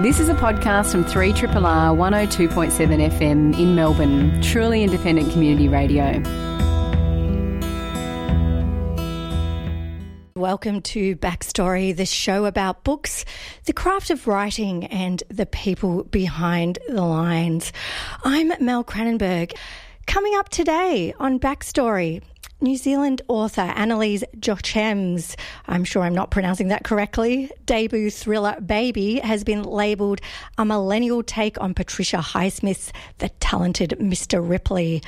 This is a podcast from 3RRR 102.7 FM in Melbourne, truly independent community radio. Welcome to Backstory, the show about books, the craft of writing, and the people behind the lines. I'm Mel Cranenberg. Coming up today on Backstory, New Zealand author Annaleese Jochems, I'm sure I'm not pronouncing that correctly, debut thriller Baby has been labelled a millennial take on Patricia Highsmith's The Talented Mr. Ripley.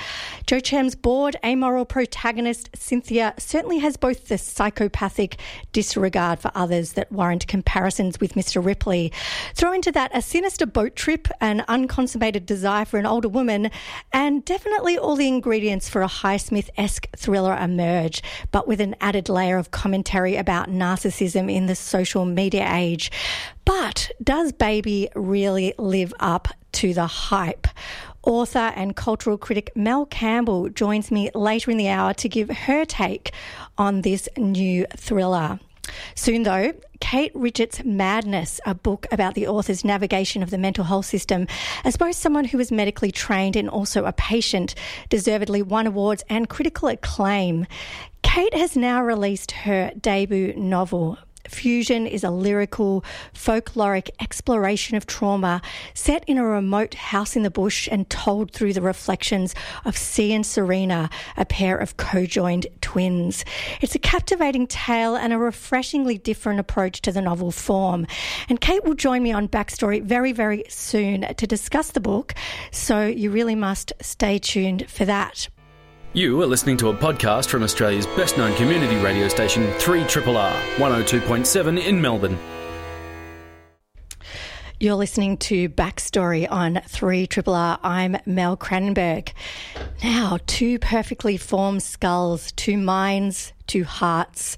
Jochems' bored, amoral protagonist Cynthia certainly has both the psychopathic disregard for others that warrant comparisons with Mr. Ripley. Throw into that a sinister boat trip, an unconsummated desire for an older woman, and definitely all the ingredients for a Highsmith esque thriller emerge, but with an added layer of commentary about narcissism in the social media age. But does Baby really live up to the hype? Author and cultural critic Mel Campbell joins me later in the hour to give her take on this new thriller. Soon, though, Kate Richards' Madness, a book about the author's navigation of the mental health system, as both someone who was medically trained and also a patient, deservedly won awards and critical acclaim. Kate has now released her debut novel, Fusion is a lyrical, folkloric exploration of trauma set in a remote house in the bush and told through the reflections of C and Serena, a pair of co-joined twins. It's a captivating tale and a refreshingly different approach to the novel form. And Kate will join me on Backstory very, very soon to discuss the book, so you really must stay tuned for that. You are listening to a podcast from Australia's best known community radio station, 3RRR 102.7 in Melbourne. You're listening to Backstory on 3RRR. I'm Mel Cranenberg. Now, two perfectly formed skulls, two minds, two hearts,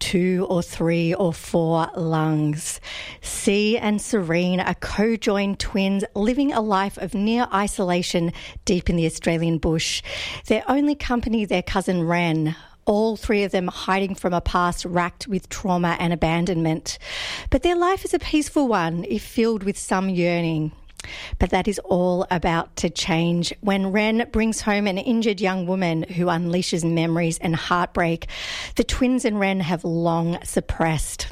two or three or four lungs. C and Serene are co joined twins living a life of near isolation deep in the Australian bush. Their only company, their cousin Ren, all three of them hiding from a past racked with trauma and abandonment. But their life is a peaceful one, if filled with some yearning. But that is all about to change when Ren brings home an injured young woman who unleashes memories and heartbreak the twins and Ren have long suppressed.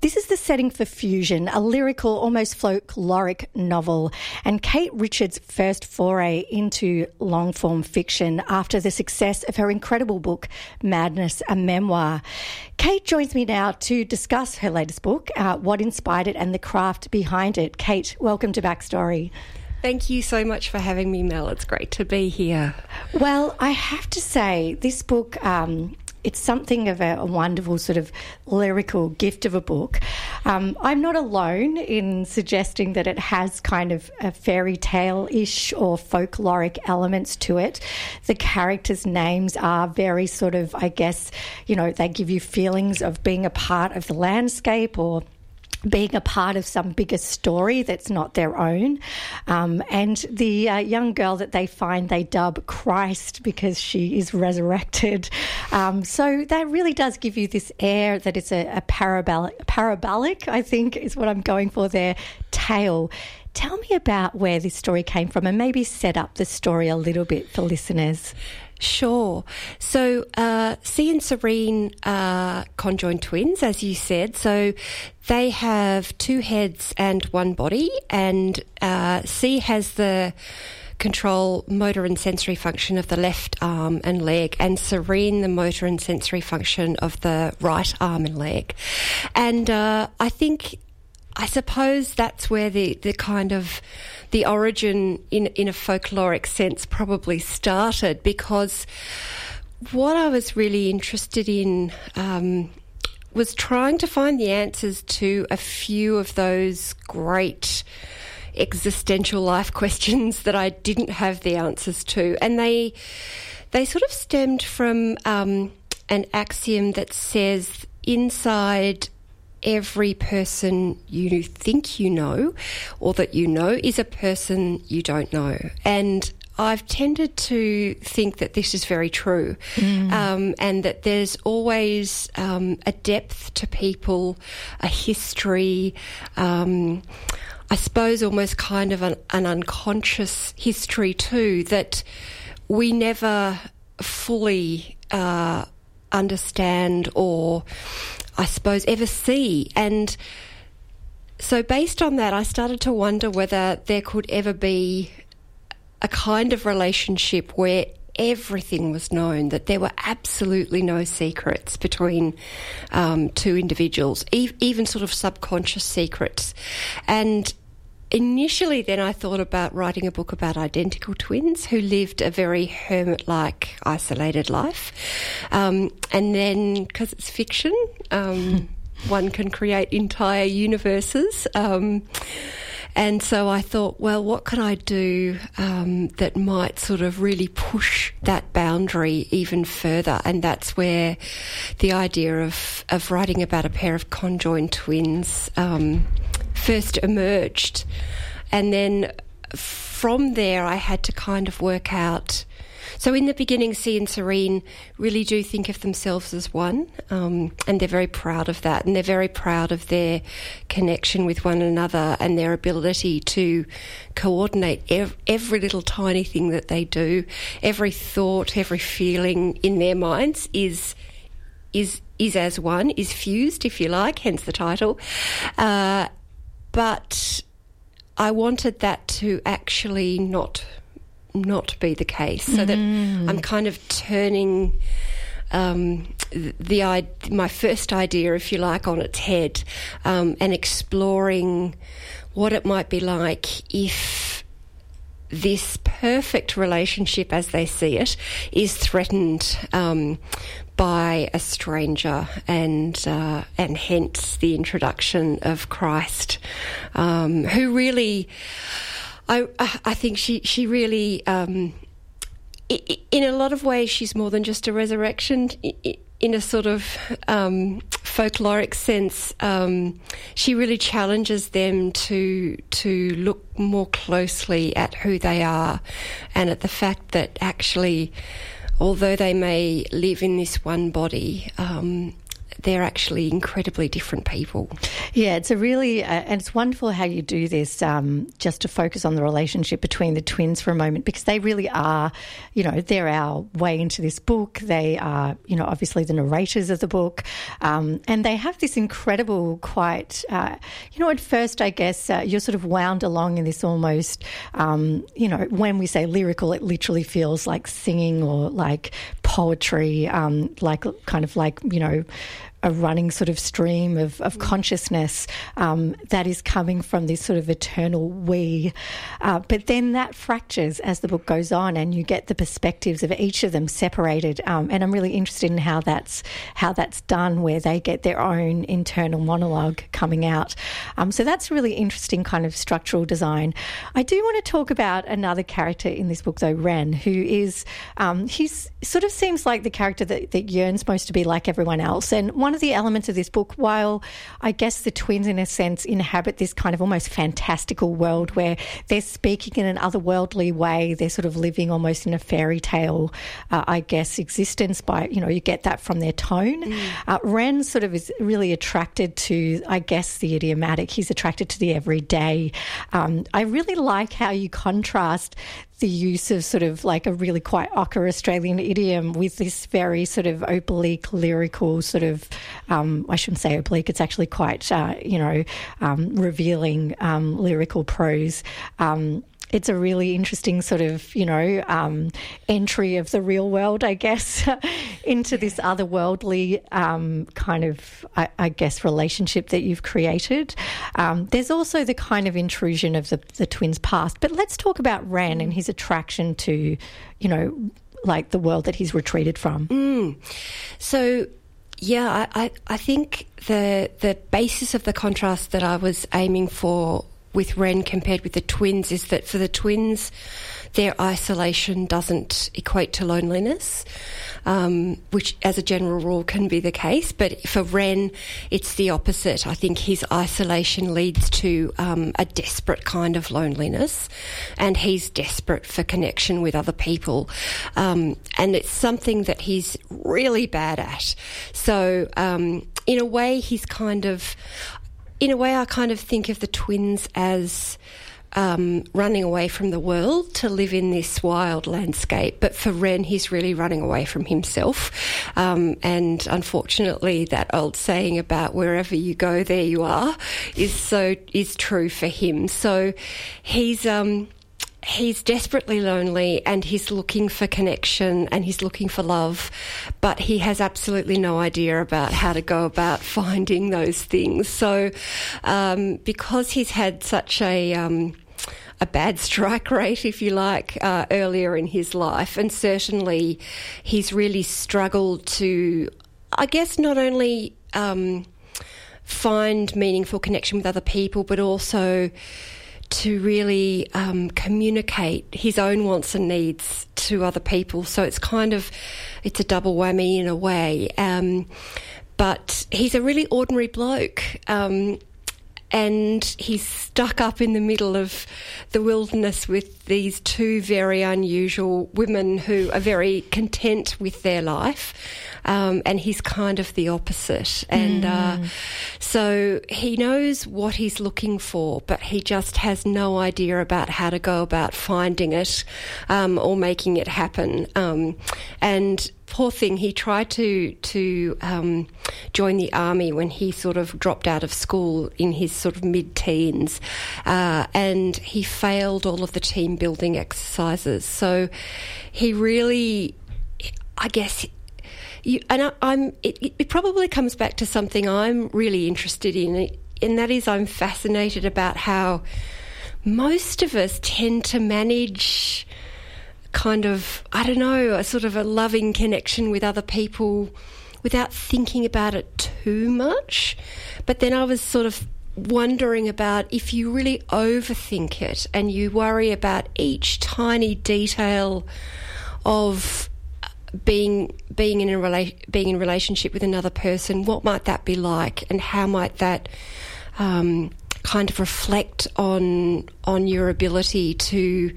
This is the setting for Fusion, a lyrical, almost folkloric novel, and Kate Richards' first foray into long form fiction after the success of her incredible book, Madness, a memoir. Kate joins me now to discuss her latest book, uh, what inspired it, and the craft behind it. Kate, welcome to Backstory. Thank you so much for having me, Mel. It's great to be here. Well, I have to say, this book um, it's something of a, a, wonderful sort of lyrical gift of a book. Um, I'm not alone in suggesting that it has kind of a fairy tale ish or folkloric elements to it. The characters' names are very sort of, I guess, you know, they give you feelings of being a part of the landscape or being a part of some bigger story that's not their own. Um, and the uh, young girl that they find, they dub Christ because she is resurrected. Um, so that really does give you this air that it's a, a parabolic, parabolic, I think is what I'm going for there, tale. Tell me about where this story came from and maybe set up the story a little bit for listeners. Sure. So, uh, C and Serene are conjoined twins, as you said. So, they have two heads and one body, and uh, C has the control motor and sensory function of the left arm and leg, and Serene the motor and sensory function of the right arm and leg. And uh, I think, I suppose that's where the, the kind of the origin in, in a folkloric sense probably started because what I was really interested in um, was trying to find the answers to a few of those great existential life questions that I didn't have the answers to, and they they sort of stemmed from um, an axiom that says inside every person you think you know or that you know is a person you don't know. And I've tended to think that this is very true, mm. um, and that there's always um, a depth to people, a history. Um, I suppose, almost kind of an, an unconscious history too that we never fully uh, understand or, I suppose, ever see. And so, based on that, I started to wonder whether there could ever be a kind of relationship where everything was known, that there were absolutely no secrets between um, two individuals, e- even sort of subconscious secrets. And initially, then I thought about writing a book about identical twins who lived a very hermit like, isolated life. Um, and then, because it's fiction, um, one can create entire universes. Um, and so I thought, well, what can I do um, that might sort of really push that boundary even further? And that's where the idea of, of writing about a pair of conjoined twins um, first emerged. And then from there, I had to kind of work out so in the beginning, C and Serene really do think of themselves as one, um, and they're very proud of that, and they're very proud of their connection with one another and their ability to coordinate ev- every little tiny thing that they do, every thought, every feeling in their minds is is is as one, is fused, if you like, hence the title. Uh, but I wanted that to actually not not be the case, so that Mm. I'm kind of turning um, the i- my first idea, if you like, on its head, um, and exploring what it might be like if this perfect relationship, as they see it, is threatened um, by a stranger, and uh, and hence the introduction of Christ, um, who really, I I think she she really. Um, in a lot of ways, she's more than just a resurrection. In a sort of um, folkloric sense, um, she really challenges them to to look more closely at who they are, and at the fact that actually, although they may live in this one body, um, they're actually incredibly different people. Yeah, it's a really, uh, and it's wonderful how you do this um, just to focus on the relationship between the twins for a moment because they really are, you know, they're our way into this book. They are, you know, obviously the narrators of the book. Um, and they have this incredible, quite, uh, you know, at first, I guess, uh, you're sort of wound along in this almost, um, you know, when we say lyrical, it literally feels like singing or like poetry, um, like kind of like, you know, a running sort of stream of, of consciousness um, that is coming from this sort of eternal we. Uh, but then that fractures as the book goes on, and you get the perspectives of each of them separated. Um, and I'm really interested in how that's how that's done, where they get their own internal monologue coming out. Um, so that's really interesting kind of structural design. I do want to talk about another character in this book, though, Ren, who is um, he's sort of seems like the character that, that yearns most to be like everyone else. And one of the elements of this book, while I guess the twins, in a sense, inhabit this kind of almost fantastical world where they're speaking in an otherworldly way, they're sort of living almost in a fairy tale, uh, I guess, existence. By you know, you get that from their tone. Uh, Ren sort of is really attracted to, I guess, the idiomatic. He's attracted to the everyday. Um, I really like how you contrast the use of sort of like a really quite ochre Australian idiom with this very sort of oblique lyrical sort of um, I shouldn't say oblique it's actually quite uh, you know um, revealing um, lyrical prose. Um, it's a really interesting sort of, you know, um, entry of the real world, I guess, into this otherworldly um, kind of, I, I, guess, relationship that you've created. Um, there's also the kind of intrusion of the, the twins' past. But let's talk about Ren and his attraction to, you know, like the world that he's retreated from. Mm. So, yeah, I, I, I think the the basis of the contrast that I was aiming for with Ren compared with the twins is that for the twins, their isolation doesn't equate to loneliness, um, which as a general rule can be the case. But for Ren, it's the opposite. I think his isolation leads to um, a desperate kind of loneliness, and he's desperate for connection with other people. Um, and it's something that he's really bad at. So, um, in a way, he's kind of in a way, I kind of think of the twins as um, running away from the world to live in this wild landscape. But for Ren, he's really running away from himself. Um, and unfortunately, that old saying about wherever you go, there you are is so is true for him. So he's um, he's desperately lonely and he's looking for connection and he's looking for love, but he has absolutely no idea about how to go about finding those things. So, um, because he's had such a um, a bad strike rate, if you like, uh, earlier in his life, and certainly he's really struggled to, I guess, not only um, find meaningful connection with other people, but also to really um, communicate his own wants and needs to other people. So it's kind of it's a double whammy in a way. Um, but he's a really ordinary bloke. Um, and he's stuck up in the middle of the wilderness with these two very unusual women who are very content with their life. Um, and he's kind of the opposite. And uh, mm. uh, so he knows what he's looking for, but he just has no idea about how to go about finding it um, or making it happen. Um, and poor thing, he tried to to um, join the army when he sort of dropped out of school in his sort of mid teens, uh, and he failed all of the team building exercises. So he really, I guess. You, and I, am it, it probably comes back to something I'm really interested in, and that is I'm fascinated about how most of us tend to manage kind of, I don't know, a sort of a loving connection with other people without thinking about it too much. But then I was sort of wondering about if you really overthink it and you worry about each tiny detail of being being in a rela- being in relationship with another person, what might that be like, and how might that um, kind of reflect on on your ability to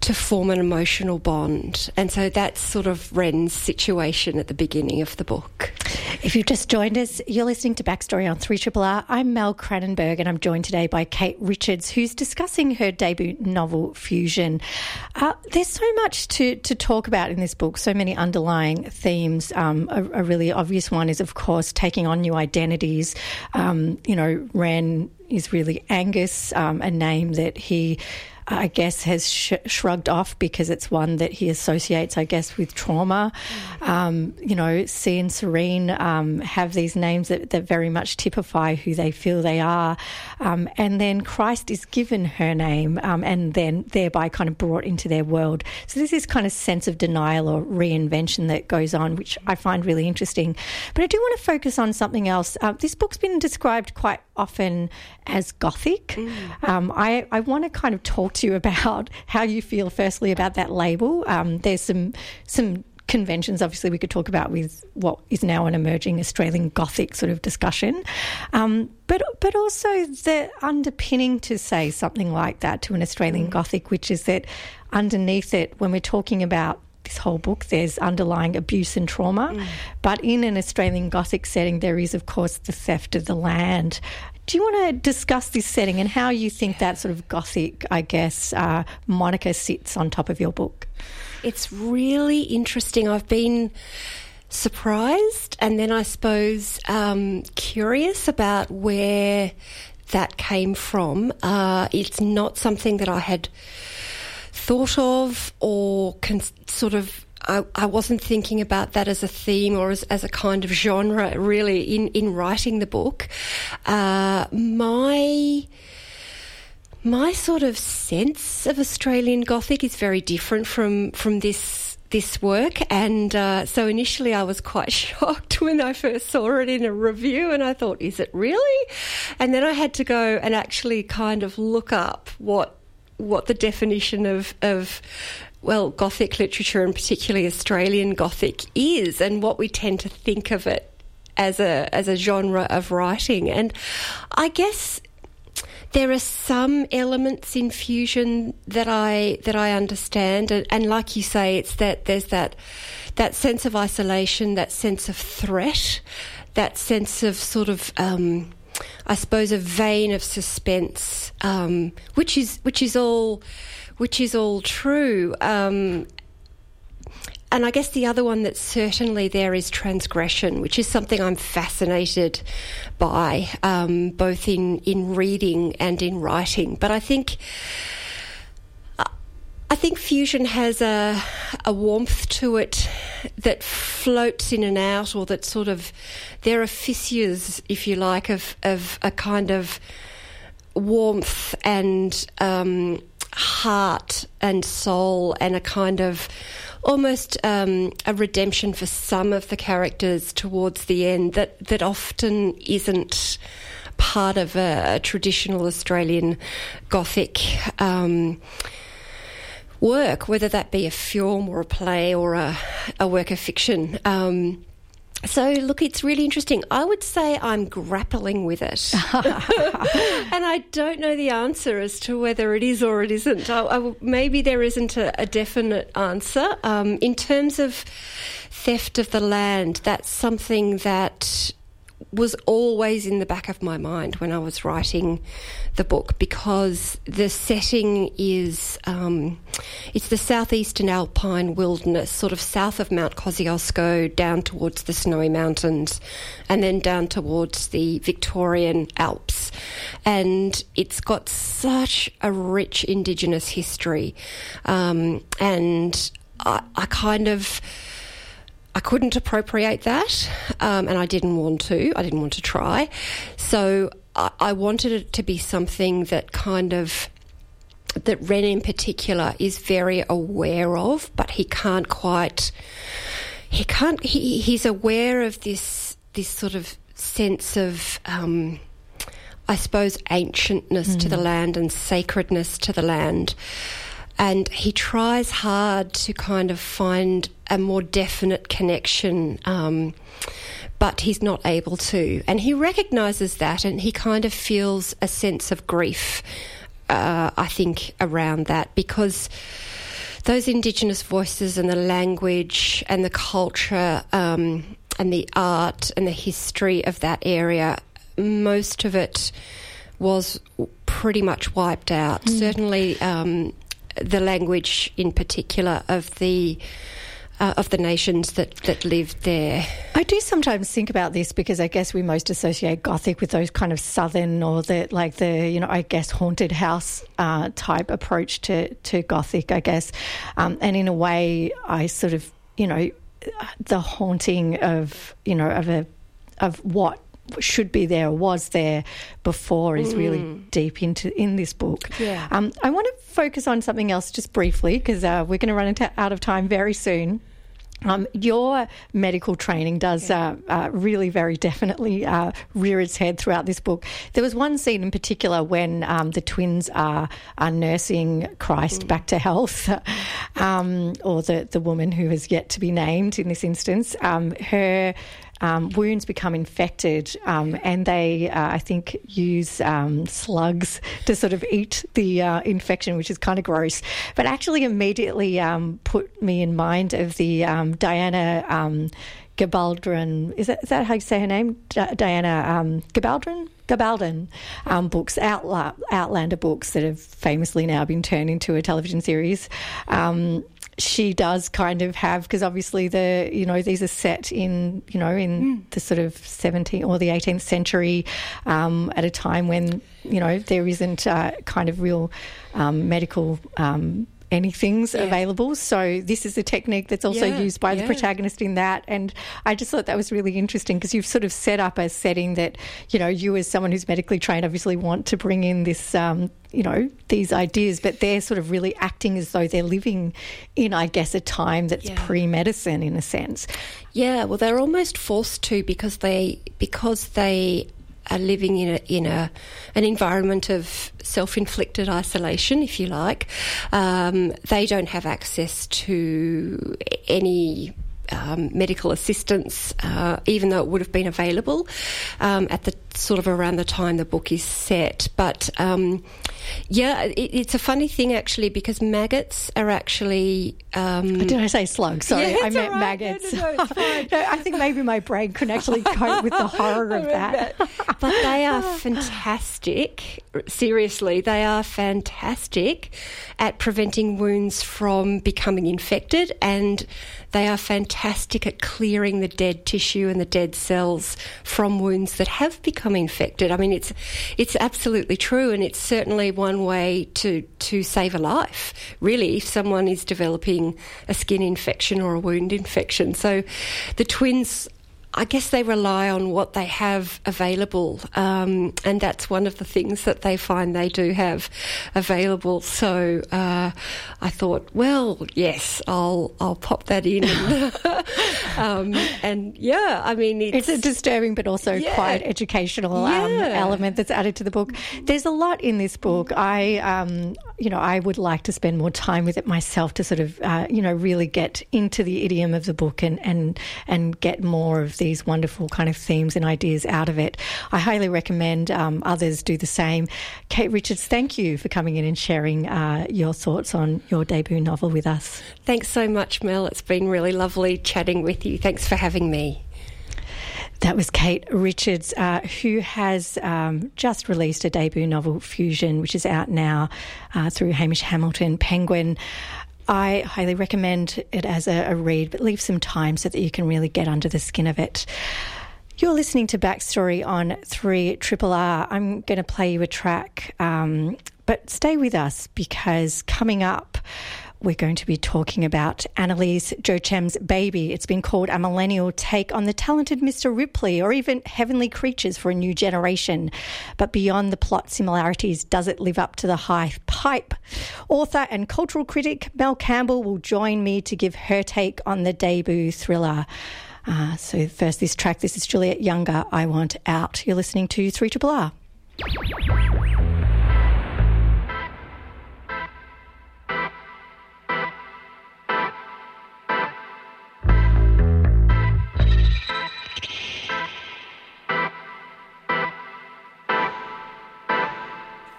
to form an emotional bond. And so that's sort of Ren's situation at the beginning of the book. If you've just joined us, you're listening to Backstory on 3RRR. I'm Mel Cranenberg and I'm joined today by Kate Richards, who's discussing her debut novel, Fusion. Uh, there's so much to, to talk about in this book, so many underlying themes. Um, a, a, really obvious one is, of course, taking on new identities. Um, you know, Ren is really Angus, um, a name that he I guess, has sh- shrugged off because it's one that he associates, I guess, with trauma. Mm. Um, you know, C and Serene um, have these names that, that, very much typify who they feel they are. Um, and then Christ is given her name um, and then thereby kind of brought into their world. So there's this kind of sense of denial or reinvention that goes on, which I find really interesting. But I do want to focus on something else. Uh, this book's been described quite often as gothic. Mm. Um, I, I want to kind of talk to you about how you feel, firstly, about that label. Um, there's some some conventions, obviously, we could talk about with what is now an emerging Australian Gothic sort of discussion. Um, but, but also the underpinning to say something like that to an Australian mm. Gothic, which is that underneath it, when we're talking about this whole book, there's underlying abuse and trauma. Mm. But in an Australian Gothic setting, there is, of course, the theft of the land. Do you want to discuss this setting and how you think that sort of gothic, I guess, uh, sits on top of your book? It's really interesting. I've been surprised and then I suppose um, curious about where that came from. Uh, it's not something that I had thought of or con- sort of I, I, wasn't thinking about that as a theme or as, as, a kind of genre really in, in writing the book. Uh, my my sort of sense of Australian Gothic is very different from from this this work, and uh, so initially I was quite shocked when I first saw it in a review, and I thought, "Is it really?" And then I had to go and actually kind of look up what what the definition of of well, Gothic literature and particularly Australian Gothic is, and what we tend to think of it as a as a genre of writing. And I guess there are some elements in fusion that I that I understand, and, and like you say, it's that there's that that sense of isolation, that sense of threat, that sense of sort of um, I suppose, a vein of suspense, um, which is which is all which is all true. Um, and I guess the other one that's certainly there is transgression, which is something I'm fascinated by, um, both in, in reading and in writing. But I think I think fusion has a, a warmth to it that floats in and out, or that sort of there are fissures, if you like, of of a kind of warmth and um, heart and soul, and a kind of almost um, a redemption for some of the characters towards the end that that often isn't part of a, a traditional Australian Gothic. Um, work, whether that be a film or a play or a, a work of fiction. Um, so, look, it's really interesting. I would say I'm grappling with it. and I don't know the answer as to whether it is or it isn't. I, I, maybe there isn't a, a definite answer. Um, in terms of theft of the land, that's something that was always in the back of my mind when I was writing the book because the setting is um, it's the southeastern alpine wilderness, sort of south of Mount Kosciuszko, down towards the Snowy Mountains, and then down towards the Victorian Alps, and it's got such a rich Indigenous history, um, and I, I kind of I couldn't appropriate that, um, and I didn't want to. I didn't want to try. So I, I wanted it to be something that kind of that Ren in particular is very aware of, but he can't quite. He can't. He, he's aware of this this sort of sense of. Um, I suppose ancientness mm. to the mm. land and sacredness to the land. And he tries hard to kind of find a more definite connection. Um, but he's not able to. And he recognises that and he kind of feels a sense of grief, uh, I think, around that because those Indigenous voices and the language and the culture um, and the art and the history of that area, most of it was pretty much wiped out. Mm. Certainly, um, the language in particular of the uh, of the nations that, that lived there. I do sometimes think about this because I guess we most associate Gothic with those kind of southern or the like the you know I guess haunted house uh, type approach to to Gothic. I guess, um, and in a way, I sort of you know the haunting of you know of a of what should be there or was there before is mm. really deep into in this book. Yeah. Um, I want to focus on something else just briefly because uh, we're going to run into, out of time very soon. Um, your medical training does uh, uh, really very definitely uh, rear its head throughout this book. There was one scene in particular when um, the twins are, are nursing Christ mm. back to health, um, or the, the woman who has yet to be named in this instance. Um, her um, wounds become infected, um, and they, uh, I think, use um, slugs to sort of eat the uh, infection, which is kind of gross. But actually, immediately um, put me in mind of the um, Diana. Um, Gabaldon, is that, how you say her name? D- Diana um, Gabaldon? Gabaldon um, books, Outla- Outlander books that have famously now been turned into a television series. Um, she does kind of have because obviously the you know these are set in you know in mm. the sort of 17th or the 18th century um, at a time when you know there isn't uh, kind of real um, medical um, anything's yeah. available. So this is a technique that's also yeah, used by yeah. the protagonist in that. And I just thought that was really interesting because you've sort of set up a setting that, you know, you as someone who's medically trained obviously want to bring in this, um, you know, these ideas, but they're sort of really acting as though they're living in, I guess, a time that's pre-medicine in a sense. Yeah, well, they're almost forced to because they because they are living in a, in a an environment of self-inflicted isolation, if you like. Um, they don't have access to any um, medical assistance, uh, even though it would have been available um, at the sort of around the time the book is set. But um, Yeah, it, it's a funny thing actually because maggots are actually. Um, Did I say slugs? Sorry, Yeah, I meant right. Maggots. no, no. No, I think maybe my brain couldn't actually cope with the horror of that. but they are fantastic. Seriously, they are fantastic at preventing wounds from becoming infected, and they are fantastic at clearing the dead tissue and the dead cells from wounds that have become infected. I mean, it's it's absolutely true, and it's certainly one way to to save a life. Really, if someone is developing a skin infection or a wound infection, so the twins. I guess they rely on what they have available, um, and that's one of the things that they find they do have available. So uh, I thought, well, yes, I'll I'll pop that in, um, and yeah, I mean, It's a disturbing but also Yeah. quite educational um, element that's added to the book. There's a lot in this book. I, um, you know, I would like to spend more time with it myself to sort of, uh, you know, really get into the idiom of the book and and and get more of these wonderful kind of themes and ideas out of it. I highly recommend um, others do the same. Kate Richards, thank you for coming in and sharing uh, your thoughts on your debut novel with us. Thanks so much, Mel. It's been really lovely chatting with you. Thanks for having me. That was Kate Richards, uh, who has um, just released a debut novel, Fusion, which is out now uh, through Hamish Hamilton Penguin. I highly recommend it as a, a read, but leave some time so that you can really get under the skin of it. You're listening to Backstory on 3 Triple R. I'm going to play you a track, um, but stay with us because coming up, we're going to be talking about Annaleese Jochem's Baby. It's been called a millennial take on the talented Mr. Ripley or even Heavenly Creatures for a new generation. But beyond the plot similarities, does it live up to the high pipe? Author and cultural critic Mel Campbell will join me to give her take on the debut thriller. Uh, so, first, this track. This is Juliet Younger. I Want Out. You're listening to 3 Triple R.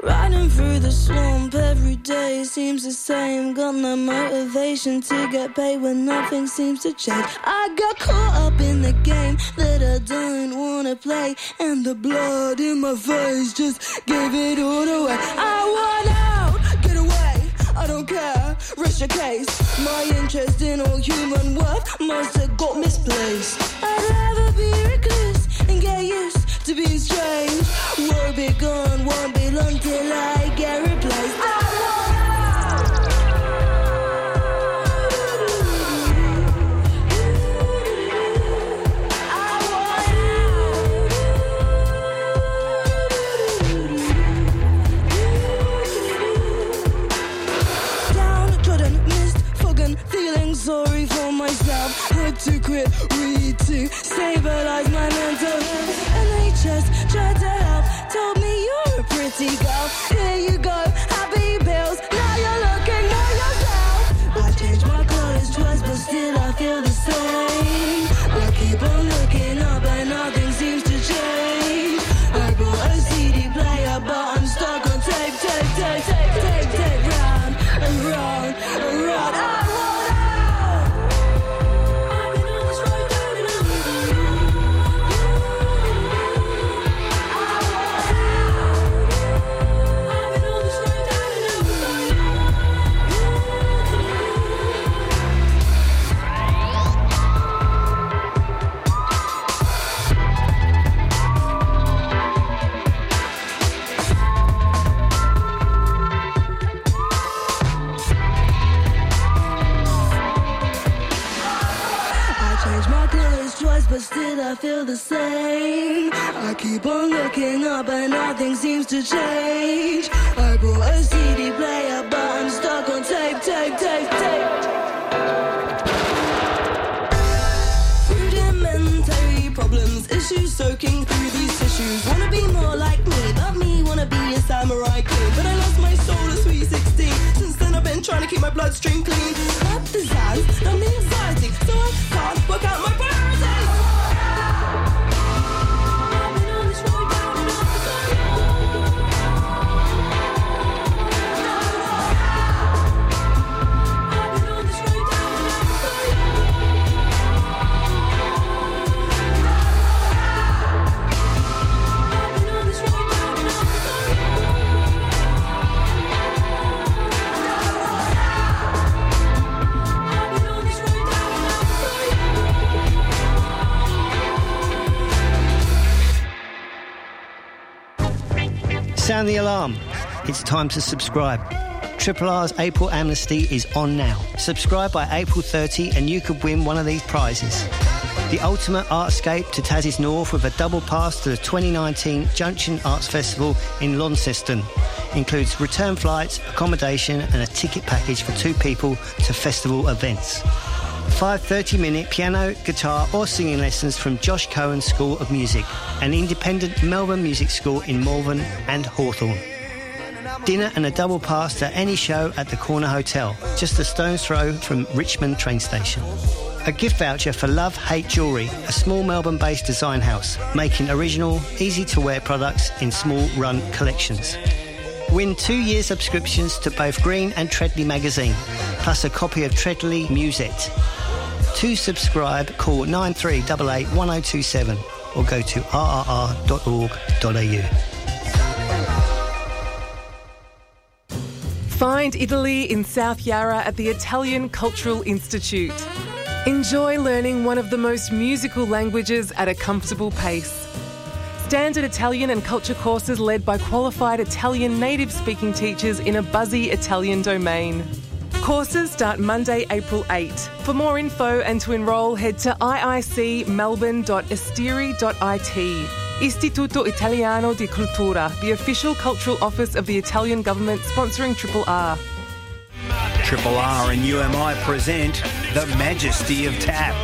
Riding through the swamp every day seems the same. Got no motivation to get paid when nothing seems to change. I got caught up in the game that I don't wanna play, and the blood in my face just gave it all away. I want out, get away. I don't care, rest your case. My interest in all human worth must have got misplaced. I'd rather be recluse and get used to being strange. Won't be gone, won't be long till I get replaced. Issues soaking through these tissues. Wanna be more like me, but me wanna be a samurai king. But I lost my soul at sweet 16. Since then I've been trying to keep my bloodstream clean. Got desires, I'm anxiety, so I can't work out my The alarm. It's time to subscribe. Triple R's April Amnesty is on now. Subscribe by April 30 and you could win one of these prizes. The ultimate artscape to Tassie's North with a double pass to the 2019 Junction Arts Festival in Launceston. Includes return flights, accommodation and a ticket package for two people to festival events. Five 30 minute piano, guitar, or singing lessons from Josh Cohen School of Music, an independent Melbourne music school in Malvern and Hawthorn. Dinner and a double pass to any show at the Corner Hotel, just a stone's throw from Richmond train station. A gift voucher for Love Hate Jewellery, a small Melbourne based design house, making original, easy to wear products in small run collections. Win two year subscriptions to both Green and Treadlie magazine, plus a copy of Treadlie Musette. To subscribe, call 9388 1027 or go to rrr.org.au. Find Italy in South Yarra at the Italian Cultural Institute. Enjoy learning one of the most musical languages at a comfortable pace. Standard Italian and culture courses led by qualified Italian native speaking teachers in a buzzy Italian domain. Courses start Monday, April 8. For more info and to enrol, head to iicmelbourne.esteri.it. Istituto Italiano di Cultura, the official cultural office of the Italian government sponsoring Triple R. Triple R and UMI present The Majesty of Tap.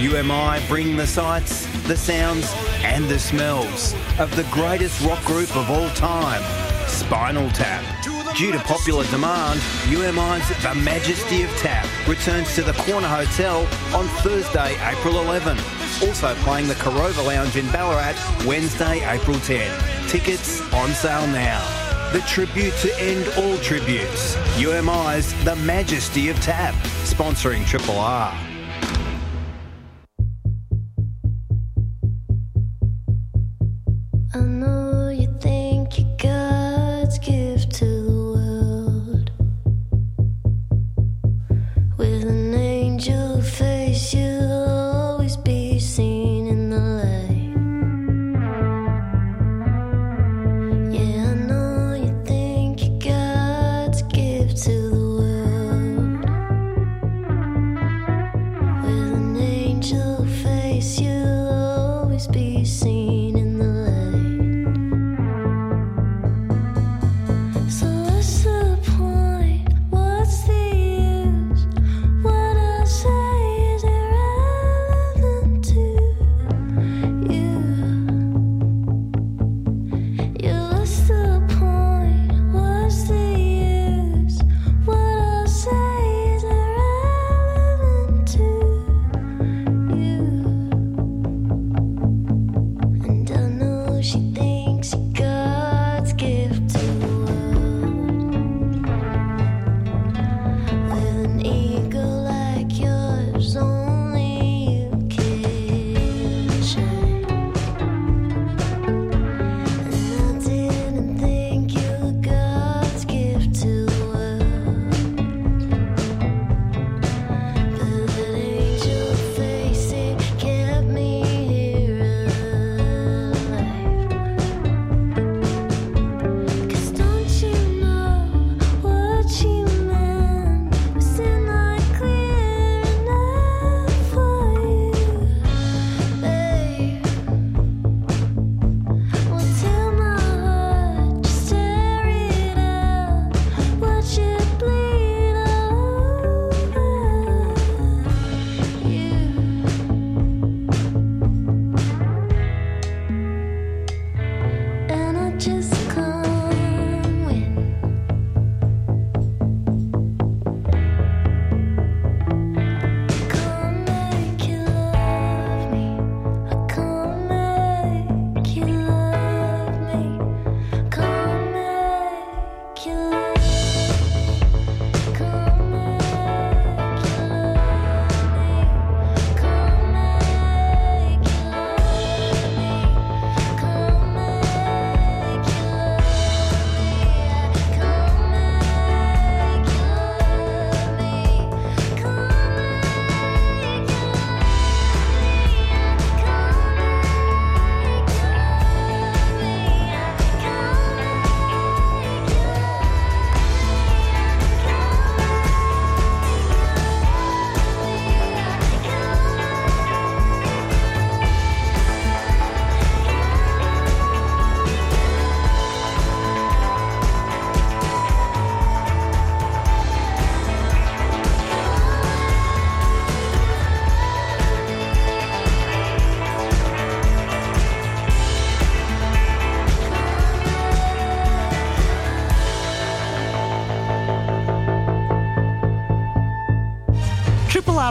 UMI bring the sights, the sounds, and the smells of the greatest rock group of all time, Spinal Tap. Due to popular demand, UMI's The Majesty of Tap returns to the Corner Hotel on Thursday, April 11. Also playing the Karova Lounge in Ballarat Wednesday, April 10. Tickets on sale now. The tribute to end all tributes. UMI's The Majesty of Tap, sponsoring Triple R.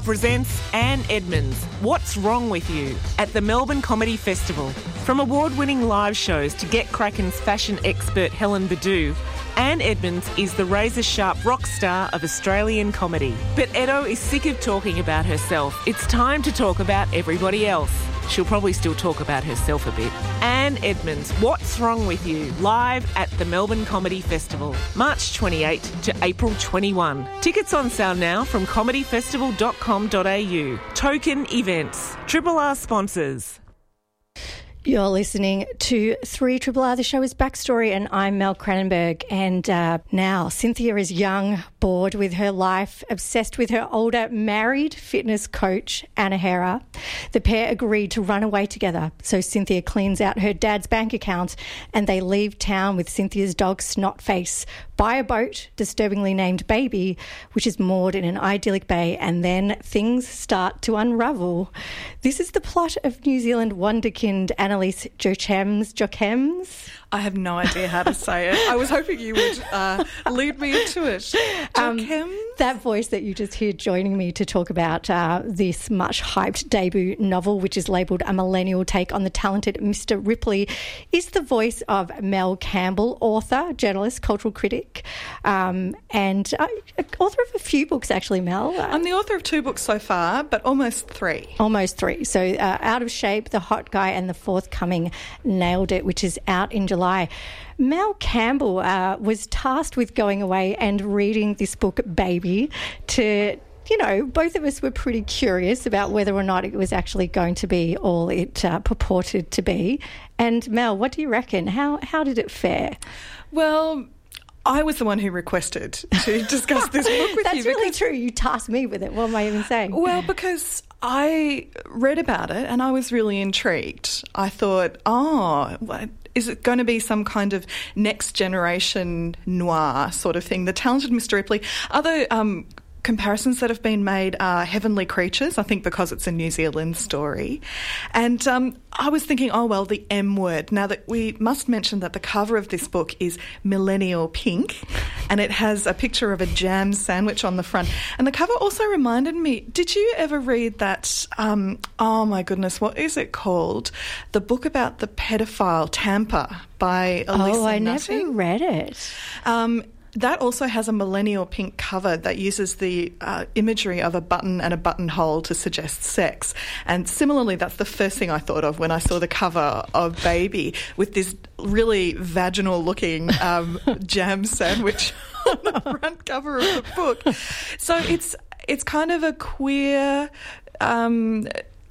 presents Anne Edmonds, What's Wrong With You, at the Melbourne Comedy Festival. From award winning live shows to Get Kraken's fashion expert Helen Bidou, Anne Edmonds is the razor sharp rock star of Australian comedy. But Edo is sick of talking about herself. It's time to talk about everybody else. She'll probably still talk about herself a bit. Anne Edmonds, What's Wrong With You? Live at the Melbourne Comedy Festival, March 28 to April 21. Tickets on sale now from comedyfestival.com.au. Token events. Triple R sponsors. You're listening to 3 Triple R. The show is Backstory, and I'm Mel Cranenberg. And uh, now Cynthia is young, bored with her life, obsessed with her older married fitness coach, Anahera. The pair agreed to run away together. So Cynthia cleans out her dad's bank account and they leave town with Cynthia's dog, Snotface, buy a boat, disturbingly named Baby, which is moored in an idyllic bay, and then things start to unravel. This is the plot of New Zealand wonderkind Annaleese Jochems. Jochems? I have no idea how to say it. I was hoping you would uh, lead me into it. Um, that voice that you just heard joining me to talk about uh, this much hyped debut novel, which is labelled a millennial take on the talented Mr. Ripley, is the voice of Mel Campbell, author, journalist, cultural critic, um, and uh, author of a few books, actually, Mel. I'm the author of two books so far, but almost three. Almost three. So, uh, Out of Shape, The Hot Guy, and the forthcoming Nailed It, which is out in July. Mel Campbell uh, was tasked with going away and reading this book, Baby, to you know, both of us were pretty curious about whether or not it was actually going to be all it uh, purported to be. And Mel, what do you reckon? How how did it fare? Well, I was the one who requested to discuss this book with That's you. really true. You tasked me with it. What am I even saying? Well, because I read about it and I was really intrigued. I thought, oh, what, is it going to be some kind of next generation noir sort of thing? The talented Mr. Ripley. Other um, comparisons that have been made are Heavenly Creatures, I think because it's a New Zealand story. And um, I was thinking, oh, well, the M word. Now that we must mention that the cover of this book is millennial pink and it has a picture of a jam sandwich on the front. And the cover also reminded me did you ever read that? Um, oh, my goodness, what is it called? The book about the pedophile Tampa by Elisa oh, I never read it. Um, that also has a millennial pink cover that uses the uh, imagery of a button and a buttonhole to suggest sex. And similarly, that's the first thing I thought of when I saw the cover of Baby with this really vaginal looking um, jam sandwich on the front cover of the book. So it's it's kind of a queer. Um,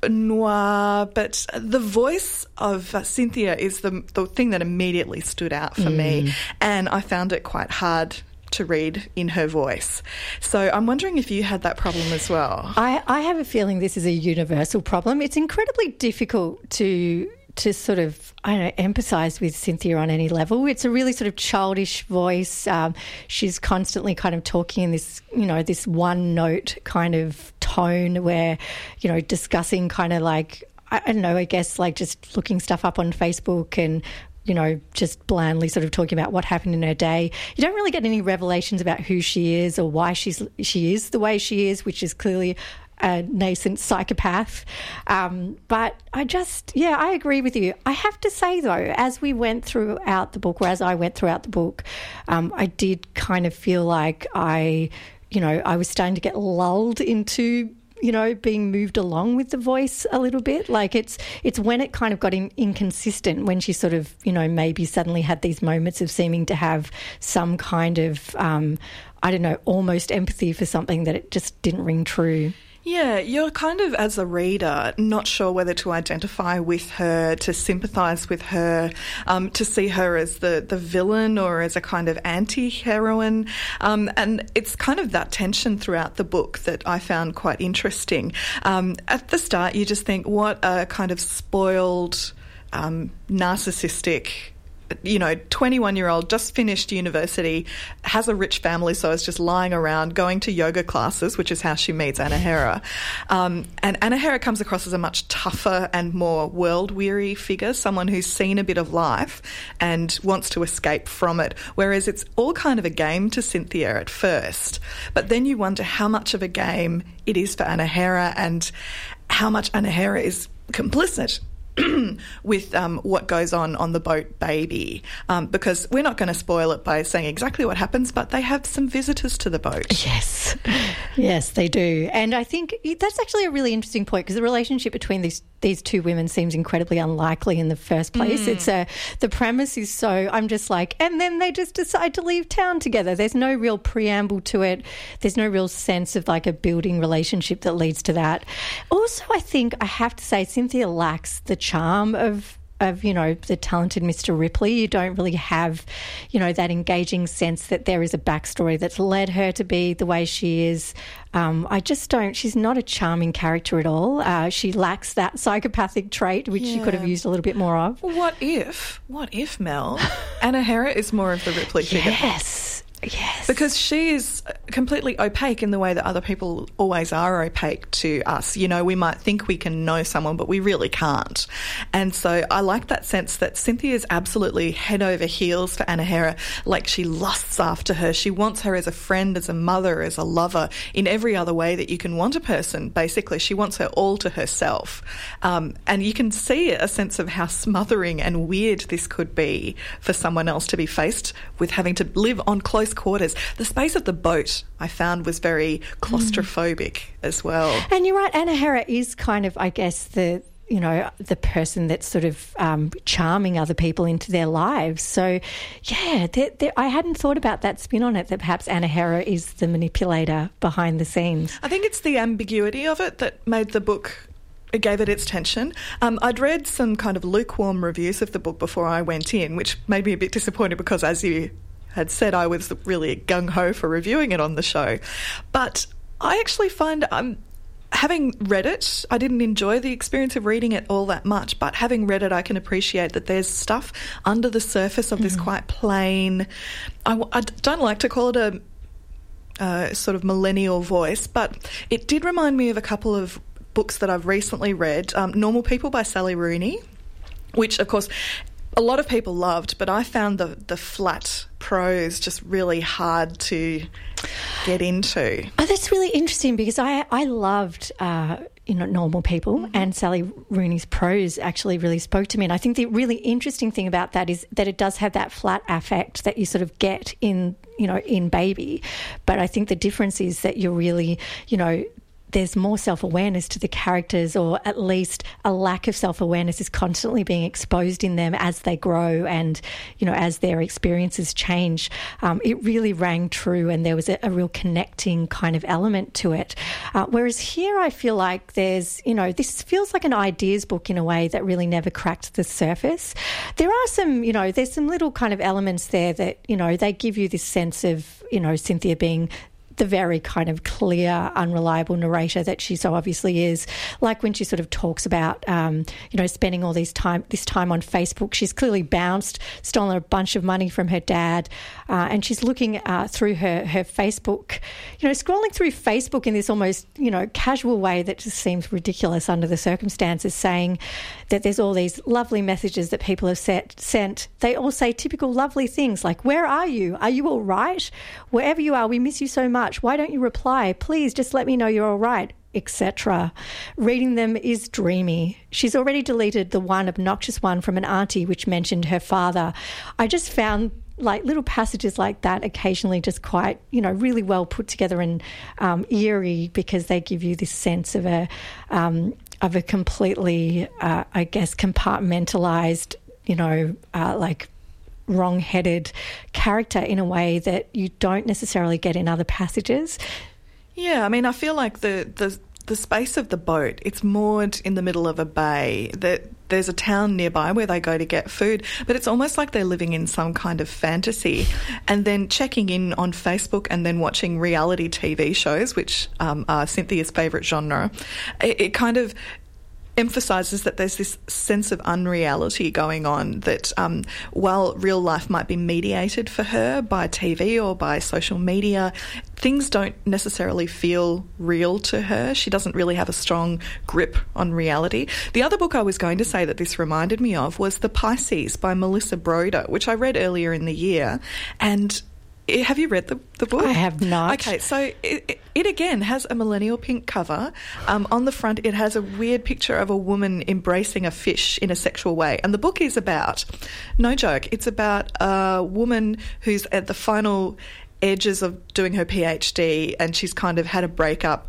noir, but the voice of uh, Cynthia is the the thing that immediately stood out for Mm. me, and I found it quite hard to read in her voice. So I'm wondering if you had that problem as well. I, I have a feeling this is a universal problem. It's incredibly difficult to to sort of I don't know emphasize with Cynthia on any level. It's a really sort of childish voice. Um, she's constantly kind of talking in this you know this one note kind of tone where you know discussing kind of like I don't know I guess like just looking stuff up on Facebook and you know, just blandly sort of talking about what happened in her day. You don't really get any revelations about who she is or why she's she is the way she is, which is clearly a nascent psychopath. Um, but I just, yeah, I agree with you. I have to say though, as we went throughout the book, or as I went throughout the book, um, I did kind of feel like I, you know, I was starting to get lulled into you know, being moved along with the voice a little bit. Like it's it's when it kind of got in, inconsistent when she sort of you know maybe suddenly had these moments of seeming to have some kind of um, I don't know almost empathy for something that it just didn't ring true. Yeah, you're kind of, as a reader, not sure whether to identify with her, to sympathise with her, um, to see her as the, the villain or as a kind of anti heroine. Um, and it's kind of that tension throughout the book that I found quite interesting. Um, at the start, you just think, what a kind of spoiled, um, narcissistic you know, 21 year old, just finished university, has a rich family, so is just lying around going to yoga classes, which is how she meets Anahera. Um, and Anahera comes across as a much tougher and more world weary figure, someone who's seen a bit of life and wants to escape from it. Whereas it's all kind of a game to Cynthia at first. But then you wonder how much of a game it is for Anahera and how much Anahera is complicit with um, what goes on on the boat baby. Um, because we're not going to spoil it by saying exactly what happens but they have some visitors to the boat. Yes. Yes they do. And i think that's actually a really interesting point because the relationship between these these two women seems incredibly unlikely in the first place. Mm. it's a the premise is so i'm just like and then they just decide to leave town together. There's no real preamble to it. There's no real sense of like a building relationship that leads to that. Also i think i have to say cynthia lacks the charm of of you know the talented Mr. Ripley. You don't really have you know that engaging sense that there is a backstory that's led her to be the way she is. Um, I just don't. She's not a charming character at all. Uh, she lacks that psychopathic trait, which she could have used a little bit more of. What if, what if, Mel, Anahera is more of the Ripley figure? Yes. Yes. Because she is completely opaque in the way that other people always are opaque to us. You know, we might think we can know someone, but we really can't. And so I like that sense that Cynthia is absolutely head over heels for Anahera. Like she lusts after her. She wants her as a friend, as a mother, as a lover, in every other way that you can want a person, basically. She wants her all to herself. Um, and you can see a sense of how smothering and weird this could be for someone else to be faced with having to live on close quarters. The space of the boat I found was very claustrophobic as well. And you're right, Anahera is kind of, I guess, the you know the person that's sort of um, charming other people into their lives. So, yeah, there, there, I hadn't thought about that spin on it. That perhaps Anahera is the manipulator behind the scenes. I think it's the ambiguity of it that made the book. It gave it its tension. Um, I'd read some kind of lukewarm reviews of the book before I went in, which made me a bit disappointed because, as you had said, I was really gung ho for reviewing it on the show. But I actually find um, having read it, I didn't enjoy the experience of reading it all that much, but having read it, I can appreciate that there's stuff under the surface of this quite plain. I don't like to call it a uh, sort of millennial voice, but it did remind me of a couple of books that I've recently read. Um, Normal People by Sally Rooney, which, of course, a lot of people loved, but I found the the flat prose just really hard to get into. Oh, that's really interesting because I I loved. Uh, you know, normal people and Sally Rooney's prose actually really spoke to me. And I think the really interesting thing about that is that it does have that flat affect that you sort of get in, you know, in Baby. But I think the difference is that you're really, you know, there's more self awareness to the characters, or at least a lack of self awareness is constantly being exposed in them as they grow and, you know, as their experiences change. Um, it really rang true, and there was a, a real connecting kind of element to it. Uh, whereas here, I feel like there's, you know, this feels like an ideas book in a way that really never cracked the surface. There are some, you know, there's some little kind of elements there that, you know, they give you this sense of, you know, Cynthia being the very kind of clear, unreliable narrator that she so obviously is. Like when she sort of talks about, um, you know, spending all these time this time on Facebook. She's clearly bounced, stolen a bunch of money from her dad, uh, and she's looking uh, through her her Facebook, you know, scrolling through Facebook in this almost you know casual way that just seems ridiculous under the circumstances, saying that there's all these lovely messages that people have set, sent. They all say typical lovely things like, "Where are you? Are you all right? Wherever you are, we miss you so much. Why don't you reply? Please just let me know you're all right." Etc. Reading them is dreamy. She's already deleted the one obnoxious one from an auntie which mentioned her father. I just found like little passages like that occasionally just quite you know really well put together and um, eerie because they give you this sense of a um, of a completely uh, I guess compartmentalized you know uh, like wrong-headed character in a way that you don't necessarily get in other passages. Yeah, I mean, I feel like the the the space of the boat it's moored in the middle of a bay. That there's a town nearby where they go to get food, but it's almost like they're living in some kind of fantasy. And then checking in on Facebook and then watching reality TV shows, which um, are Cynthia's favourite genre. It, it kind of emphasizes that there's this sense of unreality going on that um, while real life might be mediated for her by TV or by social media, things don't necessarily feel real to her. She doesn't really have a strong grip on reality. The other book I was going to say that this reminded me of was The Pisces by Melissa Broder, which I read earlier in the year. And have you read the, the book? I have not. Okay, so it, it, again has a millennial pink cover. Um, on the front, it has a weird picture of a woman embracing a fish in a sexual way. And the book is about, no joke, it's about a woman who's at the final edges of doing her PhD and she's kind of had a breakup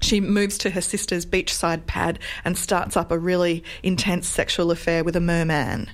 she moves to her sister's beachside pad and starts up a really intense sexual affair with a merman.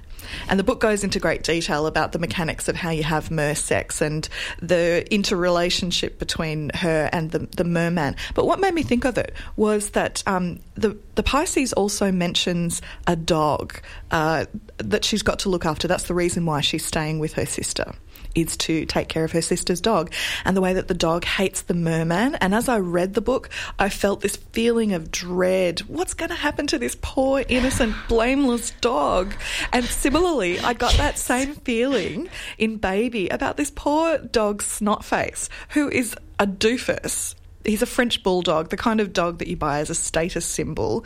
And the book goes into great detail about the mechanics of how you have mer sex and the interrelationship between her and the, the merman. But what made me think of it was that um, the, the Pisces also mentions a dog uh, that she's got to look after. That's the reason why she's staying with her sister is to take care of her sister's dog and the way that the dog hates the merman. And as I read the book, I felt this feeling of dread. What's going to happen to this poor, innocent, blameless dog? And similarly, I got that same feeling in Baby about this poor dog Snotface, who is a doofus. He's a French bulldog, the kind of dog that you buy as a status symbol.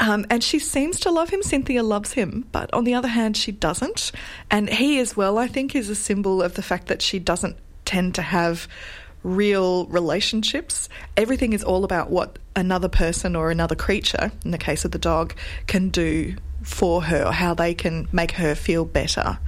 Um, and she seems to love him. Cynthia loves him, but on the other hand, she doesn't. And he, as well, I think, is a symbol of the fact that she doesn't tend to have real relationships. Everything is all about what another person or another creature, in the case of the dog, can do for her or how they can make her feel better.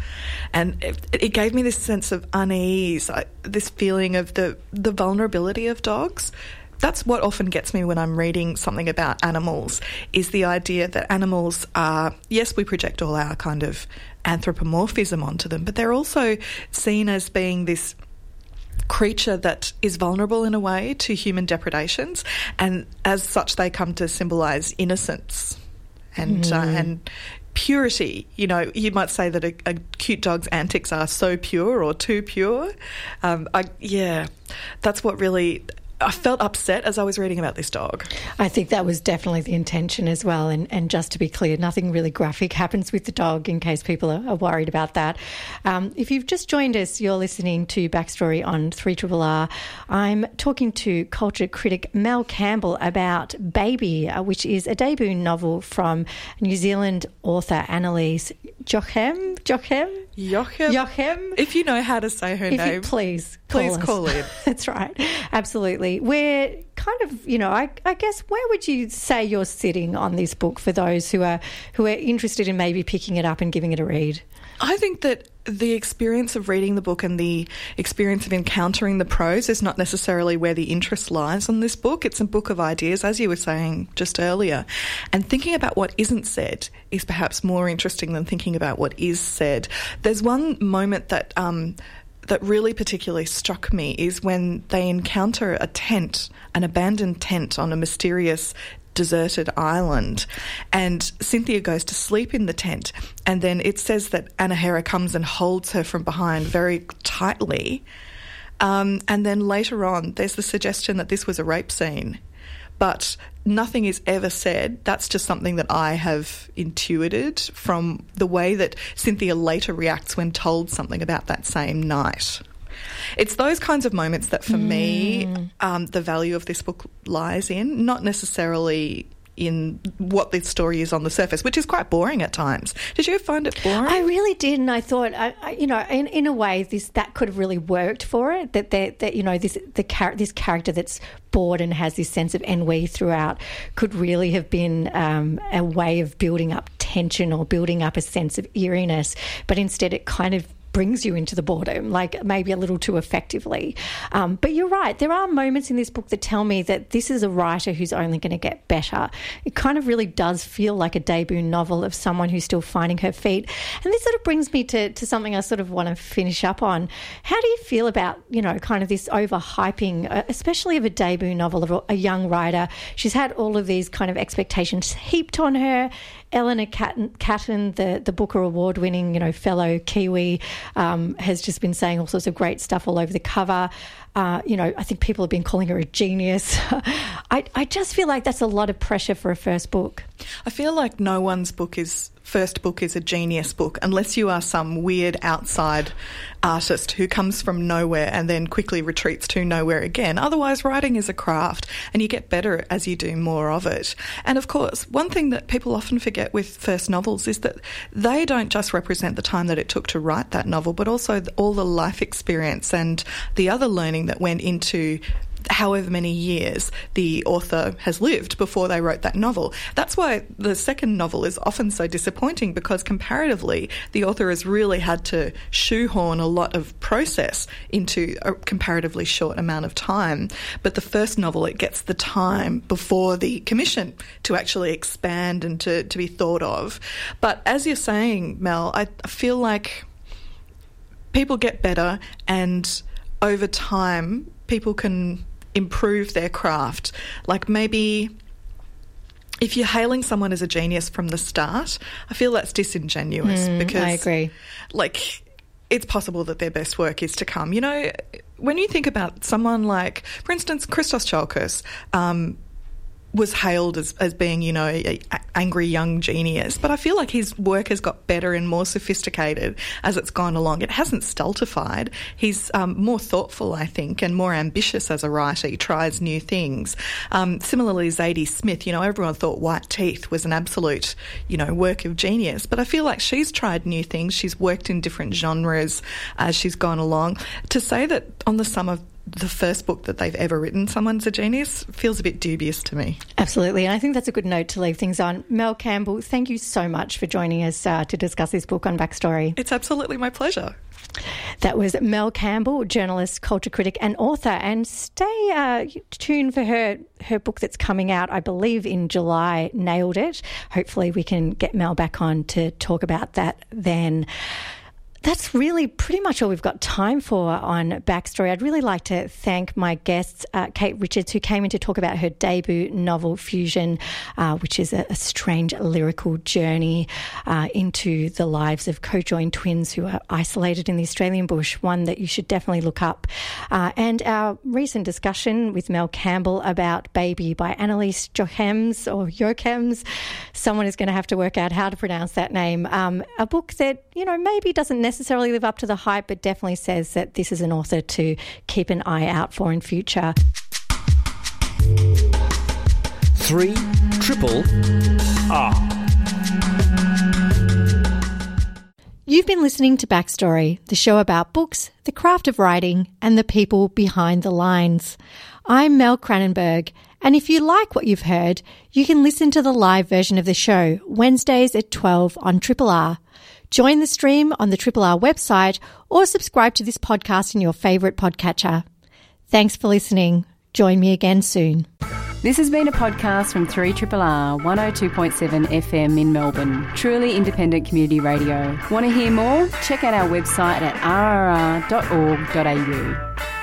And it, it gave me this sense of unease, I, this feeling of the, the vulnerability of dogs that's what often gets me when I'm reading something about animals is the idea that animals are yes we project all our kind of anthropomorphism onto them but they're also seen as being this creature that is vulnerable in a way to human depredations and as such they come to symbolize innocence and mm. uh, hmm. and purity. You know, you might say that a, a, cute dog's antics are so pure or too pure. Um, I, yeah, that's what really I felt upset as I was reading about this dog. I think that was definitely the intention as well. And, and just to be clear, nothing really graphic happens with the dog in case people are, are worried about that. Um, if you've just joined us, you're listening to Backstory on 3 R. I'm talking to culture critic Mel Campbell about Baby, uh, which is a debut novel from New Zealand author Annaleese Jochem. Jochem? Jochem. Jochem. If you know how to say her if name, you please call please us. call in. That's right. Absolutely. We're kind of, you know, I, I, guess where would you say you're sitting on this book for those who are who are interested in maybe picking it up and giving it a read? I think that the experience of reading the book and the experience of encountering the prose is not necessarily where the interest lies on this book. It's a book of ideas, as you were saying just earlier. And thinking about what isn't said is perhaps more interesting than thinking about what is said. There's one moment that. Um, that really particularly struck me is when they encounter a tent, an abandoned tent on a mysterious deserted island. And Cynthia goes to sleep in the tent. And then it says that Anahera comes and holds her from behind very tightly. Um, and then later on, there's the suggestion that this was a rape scene. But nothing is ever said. That's just something that I have intuited from the way that Cynthia later reacts when told something about that same night. It's those kinds of moments that, for mm. me, um, the value of this book lies in, not necessarily in what the story is on the surface, which is quite boring at times. Did you find it boring? I really did, and I thought, I, I, you know, in, in a way, this that could have really worked for it. That that, that you know, this the char- this character that's bored and has this sense of ennui throughout could really have been um, a way of building up tension or building up a sense of eeriness. But instead, it kind of brings you into the boredom, like maybe a little too effectively. Um, but you're right, there are moments in this book that tell me that this is a writer who's only going to get better. It kind of really does feel like a debut novel of someone who's still finding her feet. And this sort of brings me to, to something I sort of want to finish up on. How do you feel about, you know, kind of this overhyping, uh, especially of a debut novel of a young writer? She's had all of these kind of expectations heaped on her. Eleanor Catton, the, the Booker Award winning, you know, fellow Kiwi um, has just been saying all sorts of great stuff all over the cover. Uh, you know, I think people have been calling her a genius. I, I just feel like that's a lot of pressure for a first book. I feel like no one's book is first book is a genius book unless you are some weird outside artist who comes from nowhere and then quickly retreats to nowhere again. Otherwise, writing is a craft and you get better as you do more of it. And of course, one thing that people often forget with first novels is that they don't just represent the time that it took to write that novel, but also all the life experience and the other learning that went into however many years the author has lived before they wrote that novel. That's why the second novel is often so disappointing because comparatively, the author has really had to shoehorn a lot of process into a comparatively short amount of time. But the first novel, it gets the time before the commission to actually expand and to, to be thought of. But as you're saying, Mel, I feel like people get better and over time people can improve their craft. Like maybe if you're hailing someone as a genius from the start, I feel that's disingenuous Mm, because I agree. Like it's possible that their best work is to come. You know, when you think about someone like, for instance, Christos Tsiolkas, um, was hailed as, as being, you know, angry young genius. But I feel like his work has got better and more sophisticated as it's gone along. It hasn't stultified. He's um, more thoughtful, I think, and more ambitious as a writer. He tries new things. Um, similarly, Zadie Smith, you know, everyone thought White Teeth was an absolute, you know, work of genius. But I feel like she's tried new things. She's worked in different genres as she's gone along. To say that on the sum of the first book that they've ever written, someone's a genius, feels a bit dubious to me. Absolutely. And I think that's a good note to leave things on. Mel Campbell, thank you so much for joining us uh, to discuss this book on Backstory. It's absolutely my pleasure. That was Mel Campbell, journalist, culture critic, and author. And stay uh, tuned for her her book that's coming out, I believe, in July. Nailed it. Hopefully, we can get Mel back on to talk about that then that's really pretty much all we've got time for on Backstory. I'd really like to thank my guests, uh, Kate Richards, who came in to talk about her debut novel, Fusion, uh, which is a, a, strange lyrical journey uh, into the lives of co joined twins who are isolated in the Australian bush, one that you should definitely look up. Uh, and our recent discussion with Mel Campbell about Baby by Annaleese Jochems or Jochems. Someone is going to have to work out how to pronounce that name. Um, a book that, you know, maybe doesn't necessarily live up to the hype, but definitely says that this is an author to keep an eye out for in future. Three triple R. You've been listening to Backstory, the show about books, the craft of writing, and the people behind the lines. I'm Mel Cranenberg, and if you like what you've heard, you can listen to the live version of the show Wednesdays at 12 on Triple R. Join the stream on the Triple R website or subscribe to this podcast in your favourite podcatcher. Thanks for listening. Join me again soon. This has been a podcast from 3RRR 102.7 FM in Melbourne, truly independent community radio. Want to hear more? Check out our website at rrr.org.au.